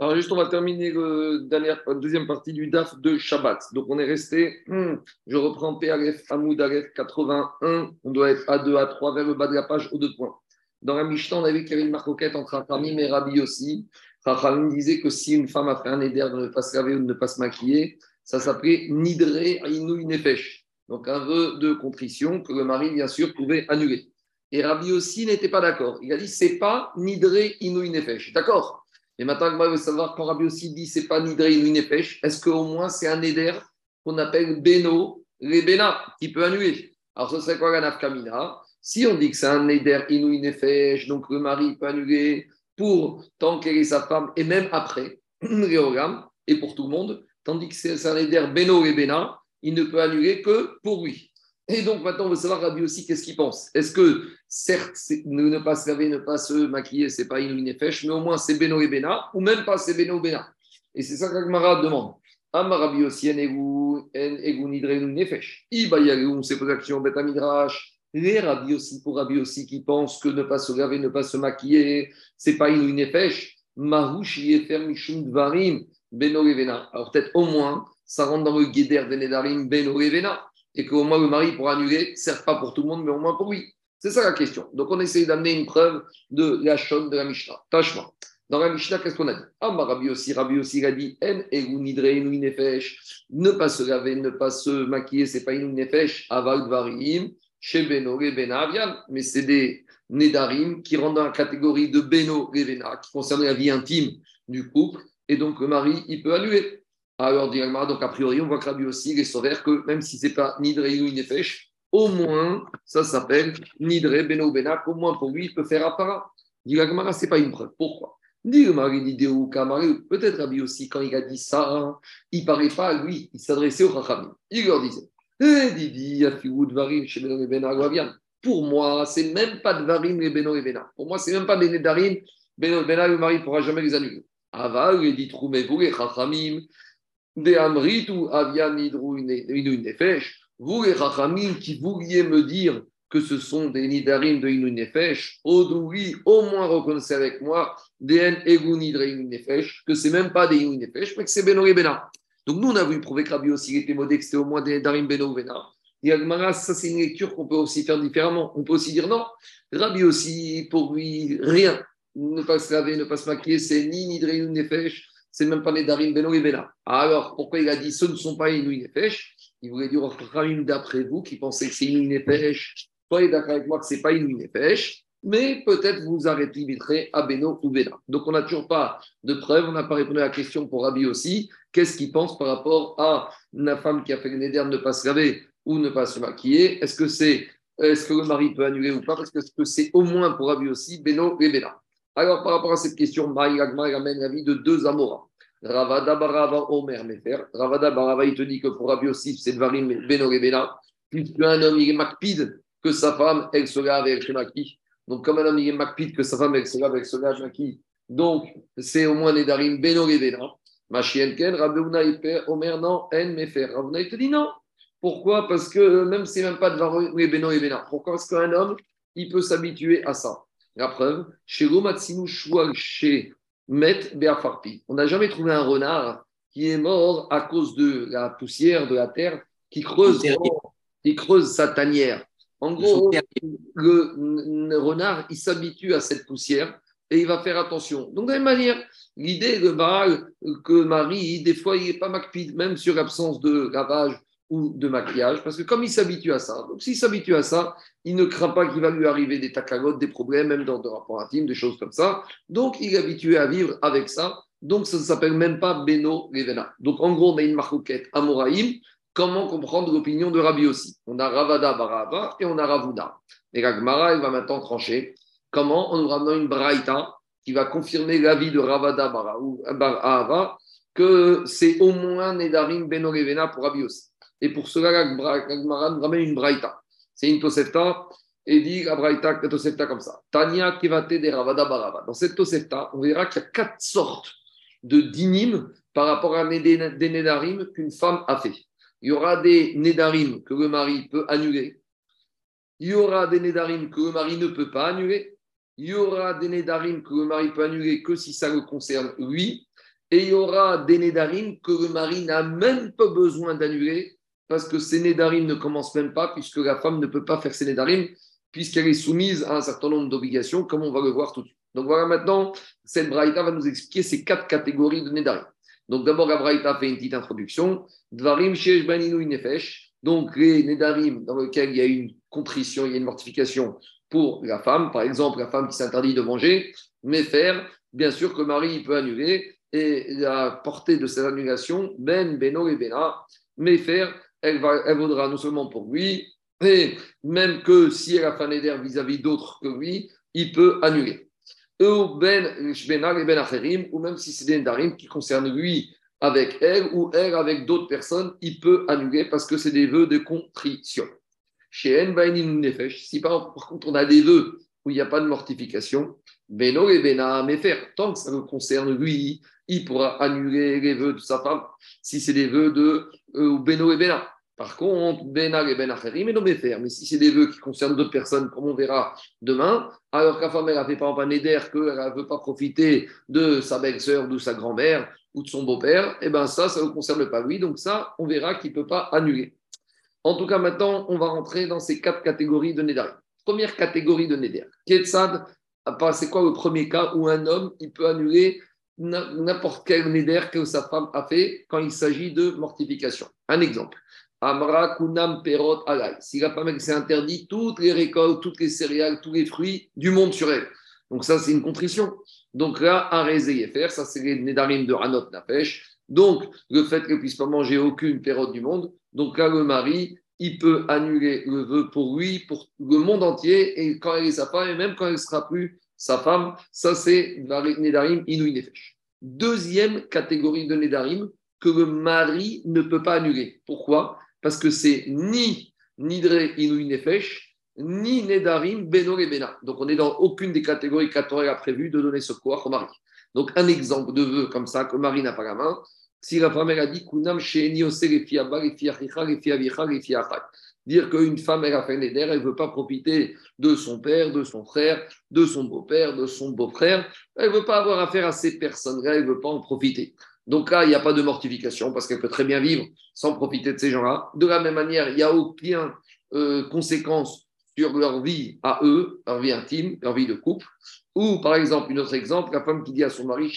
Alors juste, on va terminer la deuxième partie du DAF de Shabbat. Donc on est resté, hmm, je reprends PRF Hamoud Aleph 81, on doit être à 2, à 3 vers le bas de la page aux deux points. Dans la Mishnah, on a vu qu'il y avait une marcoquette entre Rachamim et Rabbi aussi. Rachamim disait que si une femme a fait un éder de ne pas se laver ou de ne pas se maquiller, ça s'appelait Nidre Ainu. Donc un vœu de contrition que le mari, bien sûr, pouvait annuler. Et Rabbi aussi n'était pas d'accord. Il a dit, c'est pas Nidre Inu. D'accord? Et maintenant, moi, veut savoir quand Rabbi aussi dit c'est pas ni Nefesh, est-ce qu'au moins c'est un Neder qu'on appelle Beno, Rebena, qui peut annuler? Alors ce serait quoi la nafkamina Si on dit que c'est un Neder Inu Nefesh, donc le mari peut annuler pour tant qu'elle est sa femme et même après, et pour tout le monde, tandis que c'est un Neder Beno Rebena, il ne peut annuler que pour lui. Et donc maintenant, on veut savoir Rabbi aussi qu'est-ce qu'il pense. Est-ce que, certes, ne pas se laver, ne pas se maquiller, c'est pas une mais au moins c'est Beno et Bena, ou même pas c'est Beno et Bena. Et c'est ça qu'Agmara demande. Rabbi aussi, nefesh. Iba yagum, c'est pour l'action beta midrash. Les Rabbi aussi, pour Rabbi aussi, qui pensent que ne pas se laver, ne pas se maquiller, c'est pas une nefesh. Mahush yefer mishum dvarim, Beno et Bena. Alors peut-être au moins, ça rentre dans le guéder des Nedarim, Beno et Bena et qu'au moins le mari pour annuler, certes pas pour tout le monde, mais au moins pour lui. C'est ça la question. Donc on essaye d'amener une preuve de la chaune de la Mishnah. Tâchement. Dans la Mishnah, qu'est-ce qu'on a dit? Ah, Rabbi aussi, Rabbi aussi a dit ne pas se laver, ne pas se maquiller, c'est pas une nefesh, aval dvarim, chez Beno mais c'est des nedarim qui rentrent dans la catégorie de Beno Revena, qui concernent la vie intime du couple, et donc le mari, il peut annuler. Alors, donc a priori, on voit que Rabbi aussi, il est sauver que même si ce n'est pas Nidre ou Nefesh, au moins, ça s'appelle Nidre Beno Benak, au moins pour lui, il peut faire appara. Dit ce n'est pas une preuve. Pourquoi? Peut-être Rabbi aussi, quand il a dit ça, il ne paraît pas à lui, il s'adressait au Chachamim. Il leur disait eh, Pour moi, c'est même pas de Varim et Beno et Bena. Pour moi, c'est même pas des Nedarim. Beno et Bena, le mari ne pourra jamais les annuler. Aval, il dit Troumez-vous, les Chachamim, des Amrit ou Avian Nefesh, vous les Rachamim qui vouliez me dire que ce sont des Nidarim de Inu Nefesh, au moins reconnaissez avec moi des Egu Nidre Nefesh, que c'est même pas des Inu Nefesh, mais que c'est Beno et Bena. Donc nous, on a voulu prouver que Rabbi aussi était modé, que c'était au moins des Nidarim Beno ou Bena. Et Agmara, ça c'est une lecture qu'on peut aussi faire différemment. On peut aussi dire non, Rabbi aussi, pour lui, rien. Ne pas se laver, ne pas se maquiller, c'est ni Nidre Nefesh, c'est même pas les Darim Beno et Bena. Alors, pourquoi il a dit ce ne sont pas Inou Nefesh? Il voulait dire d'après vous qui pensez que c'est Inou Nefesh, soyez d'accord avec moi que ce n'est pas Inou Nefesh, mais peut-être vous arrêterez à Beno ou Bena. Donc, on n'a toujours pas de preuve, on n'a pas répondu à la question pour Rabbi aussi. Qu'est-ce qu'il pense par rapport à une femme qui a fait le néder de ne pas se laver ou ne pas se maquiller? Est-ce que c'est est-ce que le mari peut annuler ou pas? Parce que c'est au moins pour Rabbi aussi, Beno et Bena. Alors, par rapport à cette question, Maï Agma amène l'avis de deux Amora. Ravada Barava Omer Mefer. Ravada Barava, il te dit que pour Rabbi Yosif, c'est Varim Beno Rebena. un homme, il est macpide, que sa femme, elle avec Maki. Donc, comme un homme, il est macpide, que sa femme, elle se lave avec Maki. Donc, c'est au moins Nedarim Beno Rebena. Machien Ken, Rabbi Omer, non, En Mefer. Rabbi il te dit non. Pourquoi? Parce que même si même pas de Varim Beno Rebena. Pourquoi? Parce qu'un homme, il peut s'habituer à ça. La preuve, chez Romatsinu chez Met Beafarpi. On n'a jamais trouvé un renard qui est mort à cause de la poussière de la terre qui creuse, qui creuse sa tanière. En gros, le renard, il s'habitue à cette poussière et il va faire attention. Donc, de la même manière, l'idée de Baal, que Marie, des fois, il n'est pas macpide, même sur l'absence de lavage ou de maquillage, parce que comme il s'habitue à ça, donc s'il s'habitue à ça, il ne craint pas qu'il va lui arriver des tacalotes, des problèmes, même dans des rapports intimes, des choses comme ça. Donc il est habitué à vivre avec ça. Donc ça ne s'appelle même pas Beno Revena. Donc en gros, on a une marcoquette Amoraïm. Comment comprendre l'opinion de Rabbi aussi? On a Ravada Barava et on a Ravuna. Et Gagmara, il va maintenant trancher. Comment? On nous ramène une Braïta qui va confirmer l'avis de Ravada Barava que c'est au moins Nedarim Beno Revena pour Rabbi aussi. Et pour cela, Gagmara nous ramène une Braïta. C'est une Tosefta, et dit la Braïta, la Tosefta comme ça. Tania Kivate de Ravada Barava. Dans cette Tosefta, on verra qu'il y a quatre sortes de dinim par rapport à des Nedarim qu'une femme a fait. Il y aura des Nedarim que le mari peut annuler. Il y aura des Nedarim que le mari ne peut pas annuler. Il y aura des Nedarim que le mari peut annuler que si ça le concerne lui. Et il y aura des Nédarim que le mari n'a même pas besoin d'annuler parce que ces Nédarim ne commencent même pas puisque la femme ne peut pas faire ces Nédarim puisqu'elle est soumise à un certain nombre d'obligations, comme on va le voir tout de suite. Donc voilà maintenant, cette Braïta va nous expliquer ces quatre catégories de Nédarim. Donc d'abord, la Braïta fait une petite introduction. Dvarim Nefesh. Donc les Nédarim dans lesquels il y a une contrition, il y a une mortification pour la femme, par exemple la femme qui s'interdit de manger, mais faire, bien sûr que le mari peut annuler, et la portée de cette annulation, Ben, Beno et Bena, mais faire, elle, va, elle vaudra non seulement pour lui, et même que si elle a fait éder vis-à-vis d'autres que lui, il peut annuler. Ou ben, ben ou même si c'est des Nedarim qui concernent lui avec elle ou elle avec d'autres personnes, il peut annuler parce que c'est des vœux de contrition. Chez Nefesh, si par, contre on a des vœux où il n'y a pas de mortification, Beno et Bena, mais tant que ça le concerne lui, il pourra annuler les vœux de sa femme si c'est des vœux de euh, Beno et Bena. Par contre, Bena et Ben non mais faire. Mais si c'est des vœux qui concernent d'autres personnes, comme on verra demain, alors qu'à femme, elle a fait par exemple un éder qu'elle ne veut pas profiter de sa belle-sœur, de sa grand-mère ou de son beau-père, et eh bien ça, ça ne concerne pas lui. Donc ça, on verra qu'il ne peut pas annuler. En tout cas, maintenant, on va rentrer dans ces quatre catégories de Néder. Première catégorie de Néder. Ketsad, c'est quoi le premier cas où un homme il peut annuler n'importe quel Néder que sa femme a fait quand il s'agit de mortification? Un exemple. Amra kunam perot alay. Si la femme s'est interdit toutes les récoltes, toutes les céréales, tous les fruits du monde sur elle. Donc ça, c'est une contrition. Donc là, et faire, ça c'est les Nédarim de Hanot Nafesh. Donc, le fait qu'elle ne puisse pas manger aucune période du monde, donc là, le mari, il peut annuler le vœu pour lui, pour le monde entier, et quand elle est sa femme, et même quand elle ne sera plus sa femme, ça c'est Nédarim Inouï Nefesh. Deuxième catégorie de Nédarim que le mari ne peut pas annuler. Pourquoi? Parce que c'est ni Nidre Inouï ni Nedarim Beno et Bena. Donc on n'est dans aucune des catégories qu'Atorel a prévu de donner ce pouvoir au mari. Donc un exemple de vœu comme ça, que mari n'a pas la main, si la femme elle a dit Kunam Dire qu'une femme, elle a fait Neder, elle ne veut pas profiter de son père, de son frère, de son beau-père, de son beau-frère. Elle ne veut pas avoir affaire à ces personnes-là, elle ne veut pas en profiter. Donc là, il n'y a pas de mortification parce qu'elle peut très bien vivre sans profiter de ces gens-là. De la même manière, il n'y a aucune euh, conséquence sur leur vie à eux, leur vie intime, leur vie de couple. Ou par exemple, un autre exemple, la femme qui dit à son mari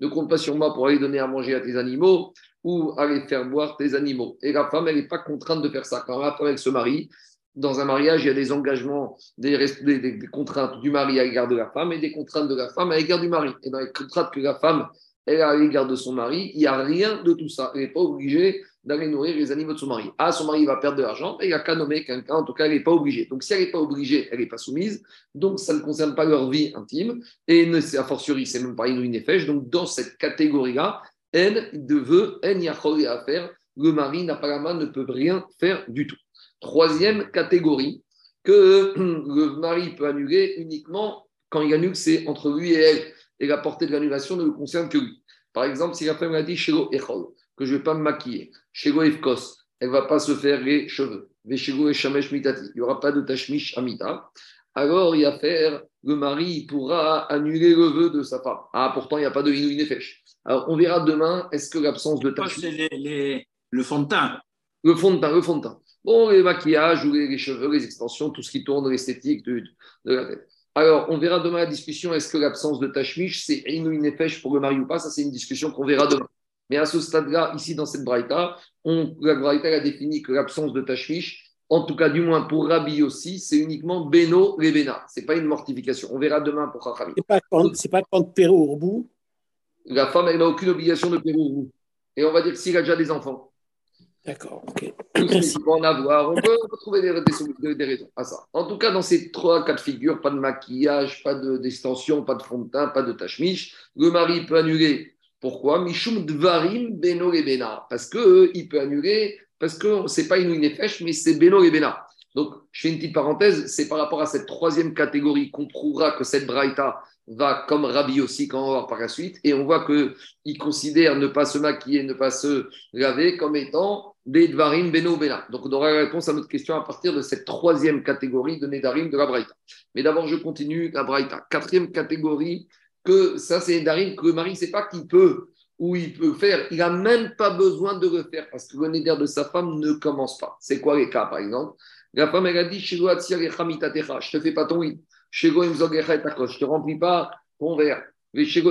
Ne compte pas sur moi pour aller donner à manger à tes animaux ou aller faire boire tes animaux. Et la femme, elle n'est pas contrainte de faire ça. Quand elle avec ce mari, dans un mariage, il y a des engagements, des, contraintes du mari à l'égard de la femme et des contraintes de la femme à l'égard du mari. Et dans les contraintes que la femme a à l'égard de son mari, il n'y a rien de tout ça. Elle n'est pas obligée d'aller nourrir les animaux de son mari. Ah, son mari va perdre de l'argent, il n'y a qu'à nommer quelqu'un, en tout cas, elle n'est pas obligée. Donc, si elle n'est pas obligée, elle n'est pas soumise, donc ça ne concerne pas leur vie intime, et a fortiori, c'est même pas une fèche. Donc, dans cette catégorie-là, elle de veut, elle n'y a rien à faire, le mari n'a pas la main, ne peut rien faire du tout. Troisième catégorie, que le mari peut annuler uniquement quand il annule, c'est entre lui et elle, et la portée de l'annulation ne le concerne que lui. Par exemple, si la femme a dit Shelo Echol, que je ne vais pas me maquiller, Shelo Efkos, elle ne va pas se faire les cheveux, Veshego Eshamesh Mitati, il n'y aura pas de Tashmish Amita, alors il y a faire, le mari pourra annuler le vœu de sa femme. Ah, pourtant, il n'y a pas de Inouï Nefesh. Alors, on verra demain, est-ce que l'absence de Tashmish. Le fond de teint? Le fond de teint, le fond de teint. Bon, les maquillages, ou les, cheveux, les extensions, tout ce qui tourne, l'esthétique de, de la tête. Alors, on verra demain la discussion est-ce que l'absence de Tashmish, c'est Inouï Nefesh pour le mari ou pas? Ça, c'est une discussion qu'on verra demain. Mais à ce stade-là, ici dans cette Braïta, on, la Braïta a défini que l'absence de Tashmish, en tout cas du moins pour Rabbi aussi, c'est uniquement Beno Rebena. Ce n'est pas une mortification. On verra demain pour Chachamim. Ce n'est pas quand Pérou au bout. La femme, elle n'a aucune obligation de Pérou au bout. Et on va dire s'il a déjà des enfants. D'accord, ok. On peut en avoir, on peut, trouver des, raisons à ça. En tout cas, dans ces trois cas de figure, pas de maquillage, pas d'extension, pas de fond de teint, pas de tache-miche, le mari peut annuler. Pourquoi? Mishum dvarim beno et bena. Parce qu'il euh, peut annuler, parce que ce n'est pas une nefesh, mais c'est beno et bena. Donc, je fais une petite parenthèse, c'est par rapport à cette troisième catégorie qu'on prouvera que cette braïta va comme Rabbi aussi quand on va voir par la suite, et on voit qu'il considère ne pas se maquiller, ne pas se laver comme étant Donc on aura la réponse à notre question à partir de cette troisième catégorie de Nedarim de la Braïta. Mais d'abord, je continue la Braïta. Quatrième catégorie que ça, c'est Nedarim que le mari ne sait pas qu'il peut ou il peut faire. Il n'a même pas besoin de le faire parce que le Neder de sa femme ne commence pas. C'est quoi les cas, par exemple? La femme, elle a dit Je ne te fais pas ton lit. Je ne te remplis pas ton verre. Ou je ne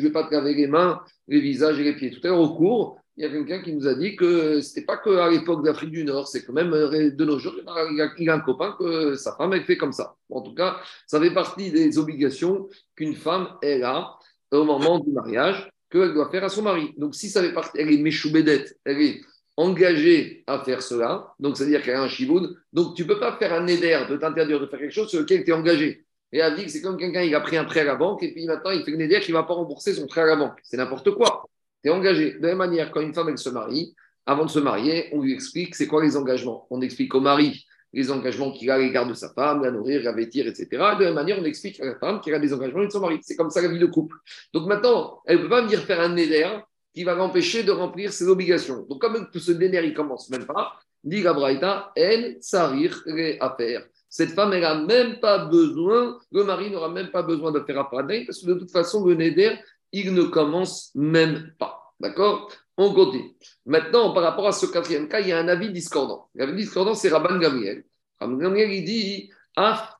vais pas te laver les mains, les visages et les pieds. Tout à l'heure, au cours, il y a quelqu'un qui nous a dit que ce n'était pas qu'à l'époque d'Afrique du Nord, c'est quand même euh, de nos jours, il a, un copain que sa femme, elle fait comme ça. En tout cas, ça fait partie des obligations qu'une femme, elle a au moment du mariage, qu'elle doit faire à son mari. Donc, si ça fait partie, elle est méchoubédette, elle est engagée à faire cela, donc c'est-à-dire qu'elle a un chiboun, donc tu ne peux pas faire un éder de t'interdire de faire quelque chose sur lequel tu es engagé. Et elle dit que c'est comme quelqu'un qui a pris un prêt à la banque et puis maintenant il fait un éder qui ne va pas rembourser son prêt à la banque. C'est n'importe quoi tu engagé. De la même manière, quand une femme se marie, avant de se marier, on lui explique c'est quoi les engagements. On explique au mari les engagements qu'il a à l'égard de sa femme, la nourrir, la vêtir, etc. De la même manière, on explique à la femme qu'il a des engagements de son mari. C'est comme ça la vie de couple. Donc maintenant, elle ne peut pas venir faire un néder qui va l'empêcher de remplir ses obligations. Donc comme ce néder, il commence même pas, dit la Braïta, elle, sarir les affaires. Cette femme, elle n'a même pas besoin, le mari n'aura même pas besoin de faire affaire parce que de toute façon, le néder, il ne commence même pas. D'accord? On continue. Maintenant, par rapport à ce quatrième cas, il y a un avis discordant. L'avis discordant, c'est Rabban Gamriel. Rabban Gamriel, il dit Ah,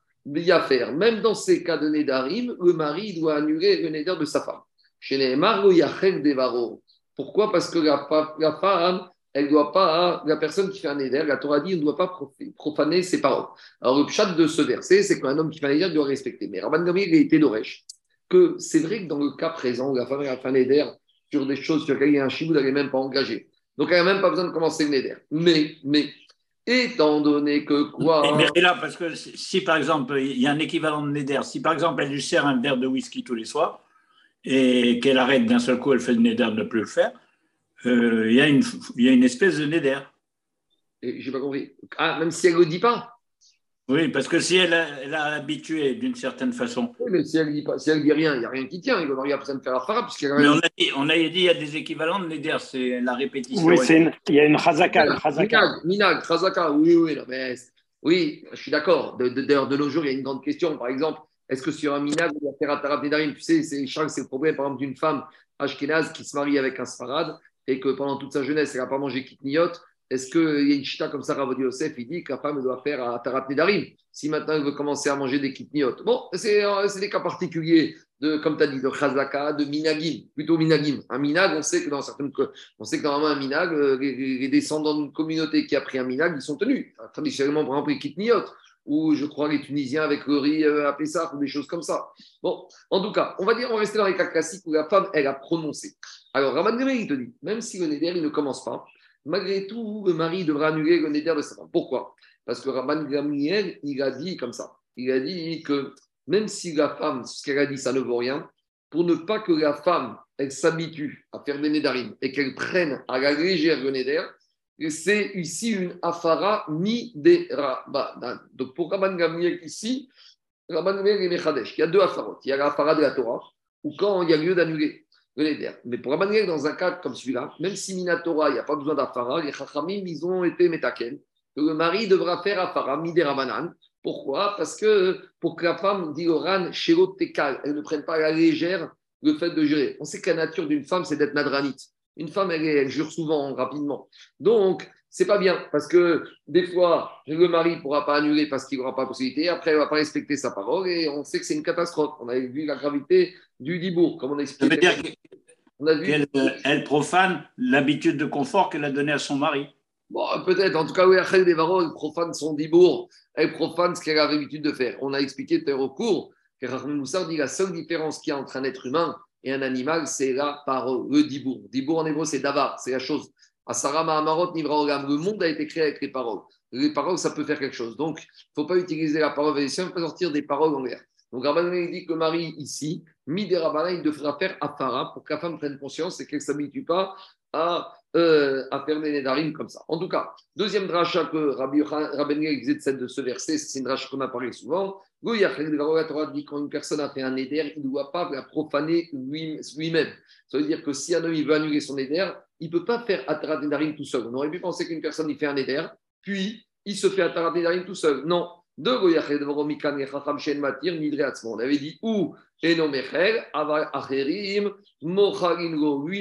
faire. Même dans ces cas de Nédarim, le mari doit annuler le Nédar de sa femme. Chez les Yachek Devaro. Pourquoi? Parce que la, femme, elle doit pas, la personne qui fait un Néder, la Torah dit, ne doit pas profaner ses paroles. Alors, le chat de ce verset, c'est qu'un homme qui fait un Néder doit respecter. Mais Rabban Gamriel, il a été d'Oresh que c'est vrai que dans le cas présent, où la femme a fait un neder sur des choses sur lesquelles il y a un chibou, elle n'est même pas engagée. Donc, elle n'a même pas besoin de commencer le neder. Mais, mais, étant donné que quoi Mais, là, parce que si, par exemple, il y a un équivalent de neder, si par exemple, elle lui sert un verre de whisky tous les soirs et qu'elle arrête d'un seul coup, elle fait le neder de ne plus le faire, euh, il, y a une, il y a une espèce de neder. J'ai pas compris. Ah, même si elle ne le dit pas oui, parce que si elle a, elle a habitué d'une certaine façon. Oui, mais si elle ne dit, si dit rien, il n'y a rien qui tient. Il va rien besoin de faire la fara. Mais on a, dit, on a dit il y a des équivalents de Neder, c'est la répétition. Oui, il y a une chazaka. Minag, minag, chazaka, oui, oui. mais, oui, je suis d'accord. D'ailleurs, de, nos jours, il y a une grande question. Par exemple, est-ce que sur un minag, il y a Teratarat Nedarim Tu sais, c'est le problème, par exemple, d'une femme ashkenaz qui se marie avec un sfarad et que pendant toute sa jeunesse, elle n'a pas mangé kitniot est-ce qu'il y a une chita comme ça, Ravodi Yosef, il dit que la femme doit faire à Tarat Nedarim si maintenant elle veut commencer à manger des kitniot. Bon, c'est euh, des cas particuliers, de, comme tu as dit, de Chazaka, de Minagim, plutôt Minagim. Un Minag, on sait que dans. On sait que normalement, un Minag, euh, les, descendants d'une communauté qui a pris un Minag, ils sont tenus. Traditionnellement, par exemple, les kitniot, ou je crois les Tunisiens avec le riz euh, à Pessah, ou des choses comme ça. Bon, en tout cas, on va dire, on va rester dans les cas classiques où la femme, elle a prononcé. Alors, Raman il te dit, même si le Neder, il ne commence pas, malgré tout, le mari devra annuler le néder de sa femme. Pourquoi? Parce que Rabban Gamliel, il a dit comme ça. Il a dit que même si la femme, ce qu'elle a dit, ça ne vaut rien, pour ne pas que la femme, elle s'habitue à faire des nédarim et qu'elle prenne à la légère le néder, c'est ici une afara mi Donc pour Rabban Gamliel ici, Rabban Gamliel est Mechadesh. Il y a deux afarot. Il y a l'afara de la Torah, ou quand il y a lieu d'annuler. Mais pour Rabban dans un cas comme celui-là, même si Minatora, il n'y a pas besoin d'Afara, les Chachamim, ils ont été métaken, que le mari devra faire Afara, Miderabanan. Pourquoi? Parce que pour que la femme, dit Oran, Tekal, elle ne prenne pas à la légère le fait de jurer. On sait que la nature d'une femme, c'est d'être nadranite. Une femme, elle, jure souvent, rapidement. Donc, c'est pas bien, parce que des fois, le mari ne pourra pas annuler parce qu'il n'aura pas la possibilité, après, il ne va pas respecter sa parole, et on sait que c'est une catastrophe. On avait vu la gravité du Dibourg, comme on a expliqué. Ça veut dire qu'elle elle profane l'habitude de confort qu'elle a donnée à son mari. Bon, peut-être. En tout cas, oui, Rachel Devaro, elle profane son Dibourg, elle profane ce qu'elle a l'habitude de faire. On a expliqué tout au cours que Rahman Moussar dit la seule différence qu'il y a entre un être humain et un animal, c'est la parole, le Dibourg. Dibourg en hébreu, c'est davar, c'est la chose. Le monde a été créé avec les paroles. Les paroles, ça peut faire quelque chose. Donc, il ne faut pas utiliser la parole vénitienne, il faut sortir des paroles en l'air. Donc, Rabban dit que le mari, ici, Midé il devra faire Afara pour que femme prenne conscience et qu'elle ne s'habitue pas à, euh, à faire des nédarim comme ça. En tout cas, deuxième dracha que Rabbi Rabban disait de ce verset, c'est une dracha qu'on a parlé souvent. La Torah dit quand une personne a fait un néder, il ne doit pas la profaner lui-même. Ça veut dire que si un homme il veut annuler son néder, il ne peut pas faire Atarat Nedarim tout seul. On aurait pu penser qu'une personne il fait un Neder, puis il se fait Atarat Nedarim tout seul. Non. On avait dit ou. Lui, il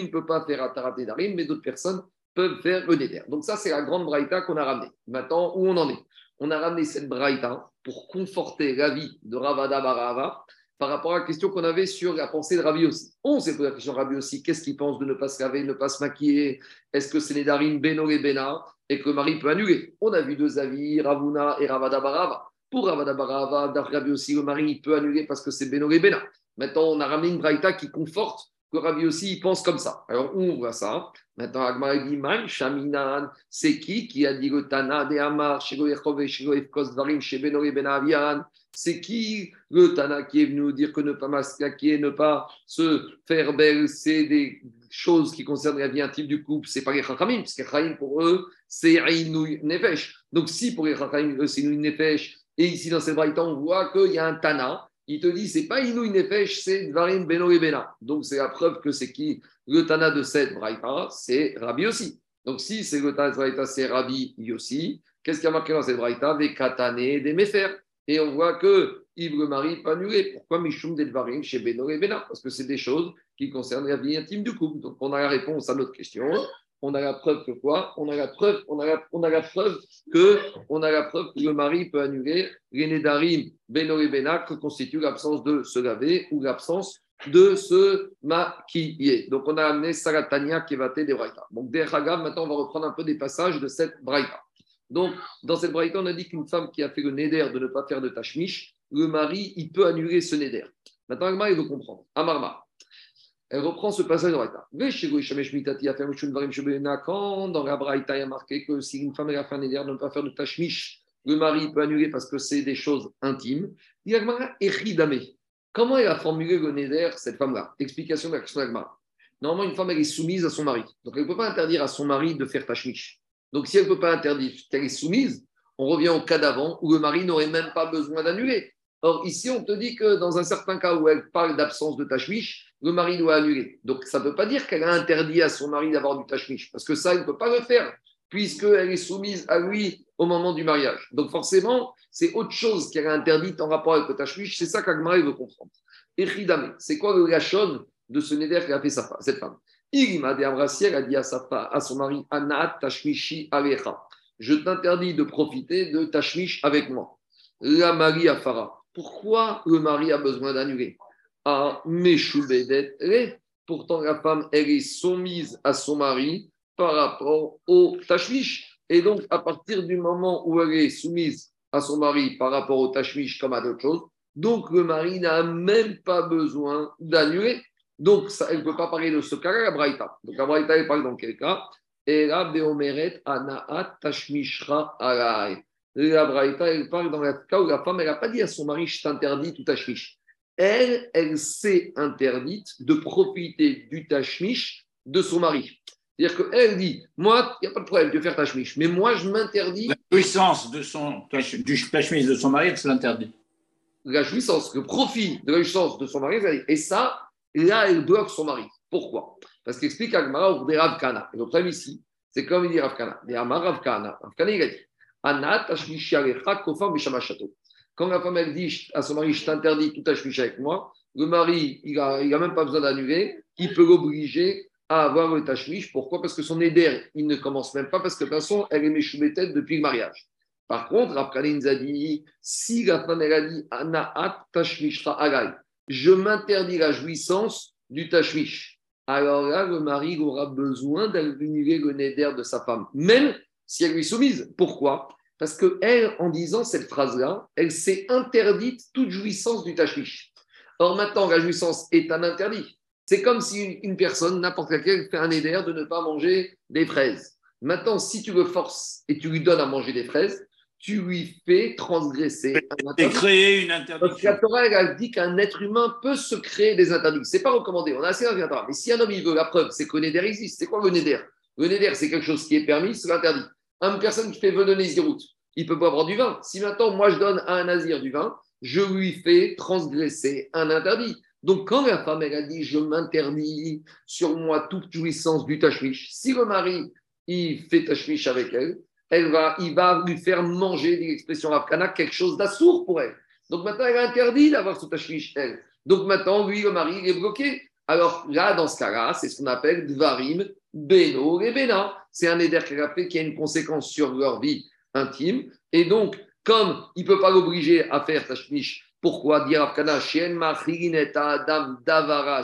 ne peut pas faire Atarat Nedarim, mais d'autres personnes peuvent faire le Neder. Donc, ça, c'est la grande braïta qu'on a ramenée. Maintenant, où on en est? On a ramené cette braïta pour conforter l'avis de Ravada Barava par rapport à la question qu'on avait sur la pensée de Rabbi aussi. On s'est posé la question de Rabbi aussi, qu'est-ce qu'il pense de ne pas se laver, ne pas se maquiller? Est-ce que c'est les Darim Beno et Bena et que le mari peut annuler? On a vu deux avis, Ravuna et Ravada Barava. Pour Ravada Barava, Rabbi aussi, le mari peut annuler parce que c'est Beno et Bena. Maintenant, on a ramené une braïta qui conforte que Rabbi aussi il pense comme ça. Alors, où on voit ça Maintenant, Agmar dit Man, Shaminan, c'est qui qui a dit le Tana de Amar, Shego Echove, Shego Efkos Varim, Shebeno et Benavian C'est qui le Tana qui est venu nous dire que ne pas masquer, ne pas se faire belle, c'est des choses qui concernent la vie intime du couple, c'est pas les Chachamim, parce que Chachamim pour eux, c'est Ainouy Nefesh. Donc, si pour les Chachamim, c'est Ainouy Nefesh, et ici dans cette braïta, on voit qu'il y a un Tana il te dit c'est pas Inouï Nefesh, c'est Dvarim Beno et Bena. Donc c'est la preuve que c'est qui Le Tana de cette Braïta, c'est Rabbi aussi. Donc si c'est le Tana de Braïta, c'est Rabbi aussi. Qu'est-ce qui a marqué dans cette Braïta? Des Katane, des Mefer. Et on voit que Yves le mari pas. Pourquoi Mishum des Dvarim chez Beno et Bena? Parce que c'est des choses qui concernent la vie intime du couple. Donc on a la réponse à notre question on a la preuve que On a la preuve, que, le mari peut annuler les Nedarim, Beno et que constitue l'absence de se laver ou l'absence de se maquiller. Donc, on a amené Saratania va des Braïta. Donc, Derhagav, maintenant, on va reprendre un peu des passages de cette Braïta. Donc, dans cette Braïta, on a dit qu'une femme qui a fait le Neder de ne pas faire de tachmish, le mari, il peut annuler ce Neder. Maintenant, il veut comprendre. Amarma. Elle reprend ce passage de. Quand dans la Braïta, il y a marqué que si une femme a fait un éder de ne pas faire de tachmish, le mari peut annuler parce que c'est des choses intimes. Comment elle a formulé le neder, cette femme-là? Explication de la question d'Agmara. Normalement, une femme, est soumise à son mari. Donc, elle ne peut pas interdire à son mari de faire tachmish. Donc, si elle ne peut pas interdire qu'elle est soumise, on revient au cas d'avant où le mari n'aurait même pas besoin d'annuler. Or, ici, on te dit que dans un certain cas où elle parle d'absence de tachmish, le mari doit annuler. Donc, ça ne veut pas dire qu'elle a interdit à son mari d'avoir du tachmish, parce que ça, il ne peut pas le faire, puisqu'elle est soumise à lui au moment du mariage. Donc, forcément, c'est autre chose qu'elle a interdite en rapport avec le tachmish. C'est ça qu'Agmara veut comprendre. Echidame, c'est quoi le gachon de ce neder qu'a fait sa, cette femme? Irima de Amrassiel a dit à, sa, à son mari Anat tachmishi alecha. Je t'interdis de profiter de tachmish avec moi. La Marie Afara. Pourquoi le mari a besoin d'annuler? À Meshubedet Pourtant, la femme, elle est soumise à son mari par rapport au tashmish. Et donc, à partir du moment où elle est soumise à son mari par rapport au tashmish comme à d'autres choses, donc le mari n'a même pas besoin d'annuler. Donc, elle ne peut pas parler de ce cas-là, la Braïta. Donc, la Braïta, elle parle dans quel cas? Et la Braïta, elle parle dans le cas où la femme, elle n'a pas dit à son mari, je t'interdis tout tachmish. Elle, elle s'est interdite de profiter du tachmish de son mari. C'est-à-dire qu'elle dit, moi, il n'y a pas de problème de faire tachmish, mais moi, je m'interdis. La jouissance de son, du tachmish de son mari, elle se l'interdit. La jouissance, le profit de la jouissance de son mari, et ça, là, elle bloque son mari. Pourquoi? Parce qu'explique Agmara ou des Ravkana. Et le problème ici, c'est comme il dit Ravkana. Des Amar Ravkana. Ravkana, il a dit quand la femme elle dit à son mari, je t'interdis tout tachmish avec moi, le mari, il n'a il a même pas besoin d'annuler, il peut l'obliger à avoir le tachmish. Pourquoi? Parce que son éder, il ne commence même pas, parce que de toute façon, elle est tête depuis le mariage. Par contre, Rapkanin nous a dit, si la femme elle a dit, Anaat je m'interdis la jouissance du tachmish. Alors là, le mari aura besoin d'annuler le néder de sa femme, même si elle lui est soumise. Pourquoi? Parce qu'elle, en disant cette phrase-là, elle s'est interdite toute jouissance du tachmish. Or maintenant, la jouissance est un interdit. C'est comme si une, personne, n'importe laquelle, fait un éder de ne pas manger des fraises. Maintenant, si tu le forces et tu lui donnes à manger des fraises, tu lui fais transgresser un interdit. Et créer une interdiction. la Torah, elle a dit qu'un être humain peut se créer des interdits. Ce n'est pas recommandé. On a assez Torah. Mais si un homme, il veut la preuve, c'est que le néder existe. C'est quoi le néder Le néder, c'est quelque chose qui est permis, c'est interdit une personne qui fait venir Nézirout, il peut pas boire du vin. Si maintenant, moi, je donne à un nazir du vin, je lui fais transgresser un interdit. Donc, quand la femme, elle a dit, je m'interdis sur moi toute jouissance du tachmish, si le mari, il fait tachmish avec elle, elle va, il va lui faire manger, dit l'expression Afkana, quelque chose d'assourd pour elle. Donc maintenant, elle est interdit d'avoir ce tashmish, elle. Donc maintenant, lui, le mari, il est bloqué. Alors là, dans ce cas-là, c'est ce qu'on appelle Dvarim, Beno et Bena. C'est un éder qu'elle a fait qui a une conséquence sur leur vie intime. Et donc, comme il ne peut pas l'obliger à faire tashmish, pourquoi dire Afkana, Adam Davara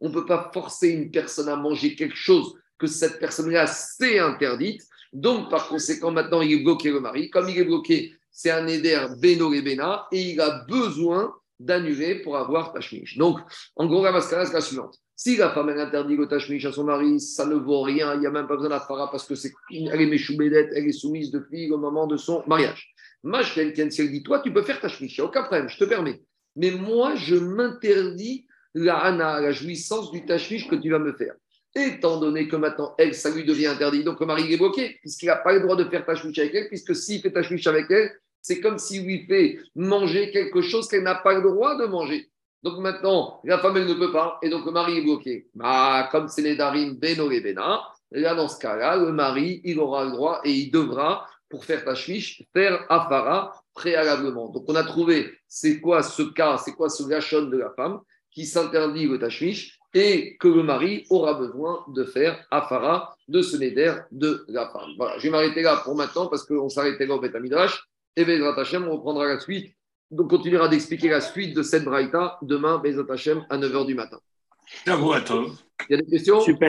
On ne peut pas forcer une personne à manger quelque chose que cette personne-là s'est interdite. Donc, par conséquent, maintenant, il est bloqué le mari. Comme il est bloqué, c'est un éder Beno et Bena, et il a besoin d'annuler pour avoir Tashmish. Donc, en gros, la mascara, c'est la suivante. Si la femme elle interdit le Tashmish à son mari, ça ne vaut rien, il n'y a même pas besoin d'Afara parce que c'est, elle est méchoubédette, elle est soumise depuis le moment de son mariage. Mach quelqu'un, si elle dit, toi, tu peux faire Tashmish, il n'y a aucun problème, je te permets. Mais moi, je m'interdis la hana, la jouissance du Tashmish que tu vas me faire étant donné que maintenant, elle, ça lui devient interdit. Donc, le mari est bloqué, puisqu'il n'a pas le droit de faire tachmiche avec elle, puisque s'il fait tachmiche avec elle, c'est comme s'il lui fait manger quelque chose qu'elle n'a pas le droit de manger. Donc maintenant, la femme, elle ne peut pas, et donc le mari est bloqué. Bah, comme c'est les darim beno et bena, là, dans ce cas-là, le mari, il aura le droit et il devra, pour faire tachmiche, faire afara préalablement. Donc on a trouvé, c'est quoi ce cas, c'est quoi ce gachon de la femme qui s'interdit le tachmiche et que le mari aura besoin de faire afara de ce neder de la femme. Voilà, je vais m'arrêter là pour maintenant parce qu'on s'arrêtait là au Beth Et Bezrat Hashem, on reprendra la suite. Donc, on continuera d'expliquer la suite de cette braïta demain, Hashem, à 9h du matin. Il y a des questions? Super.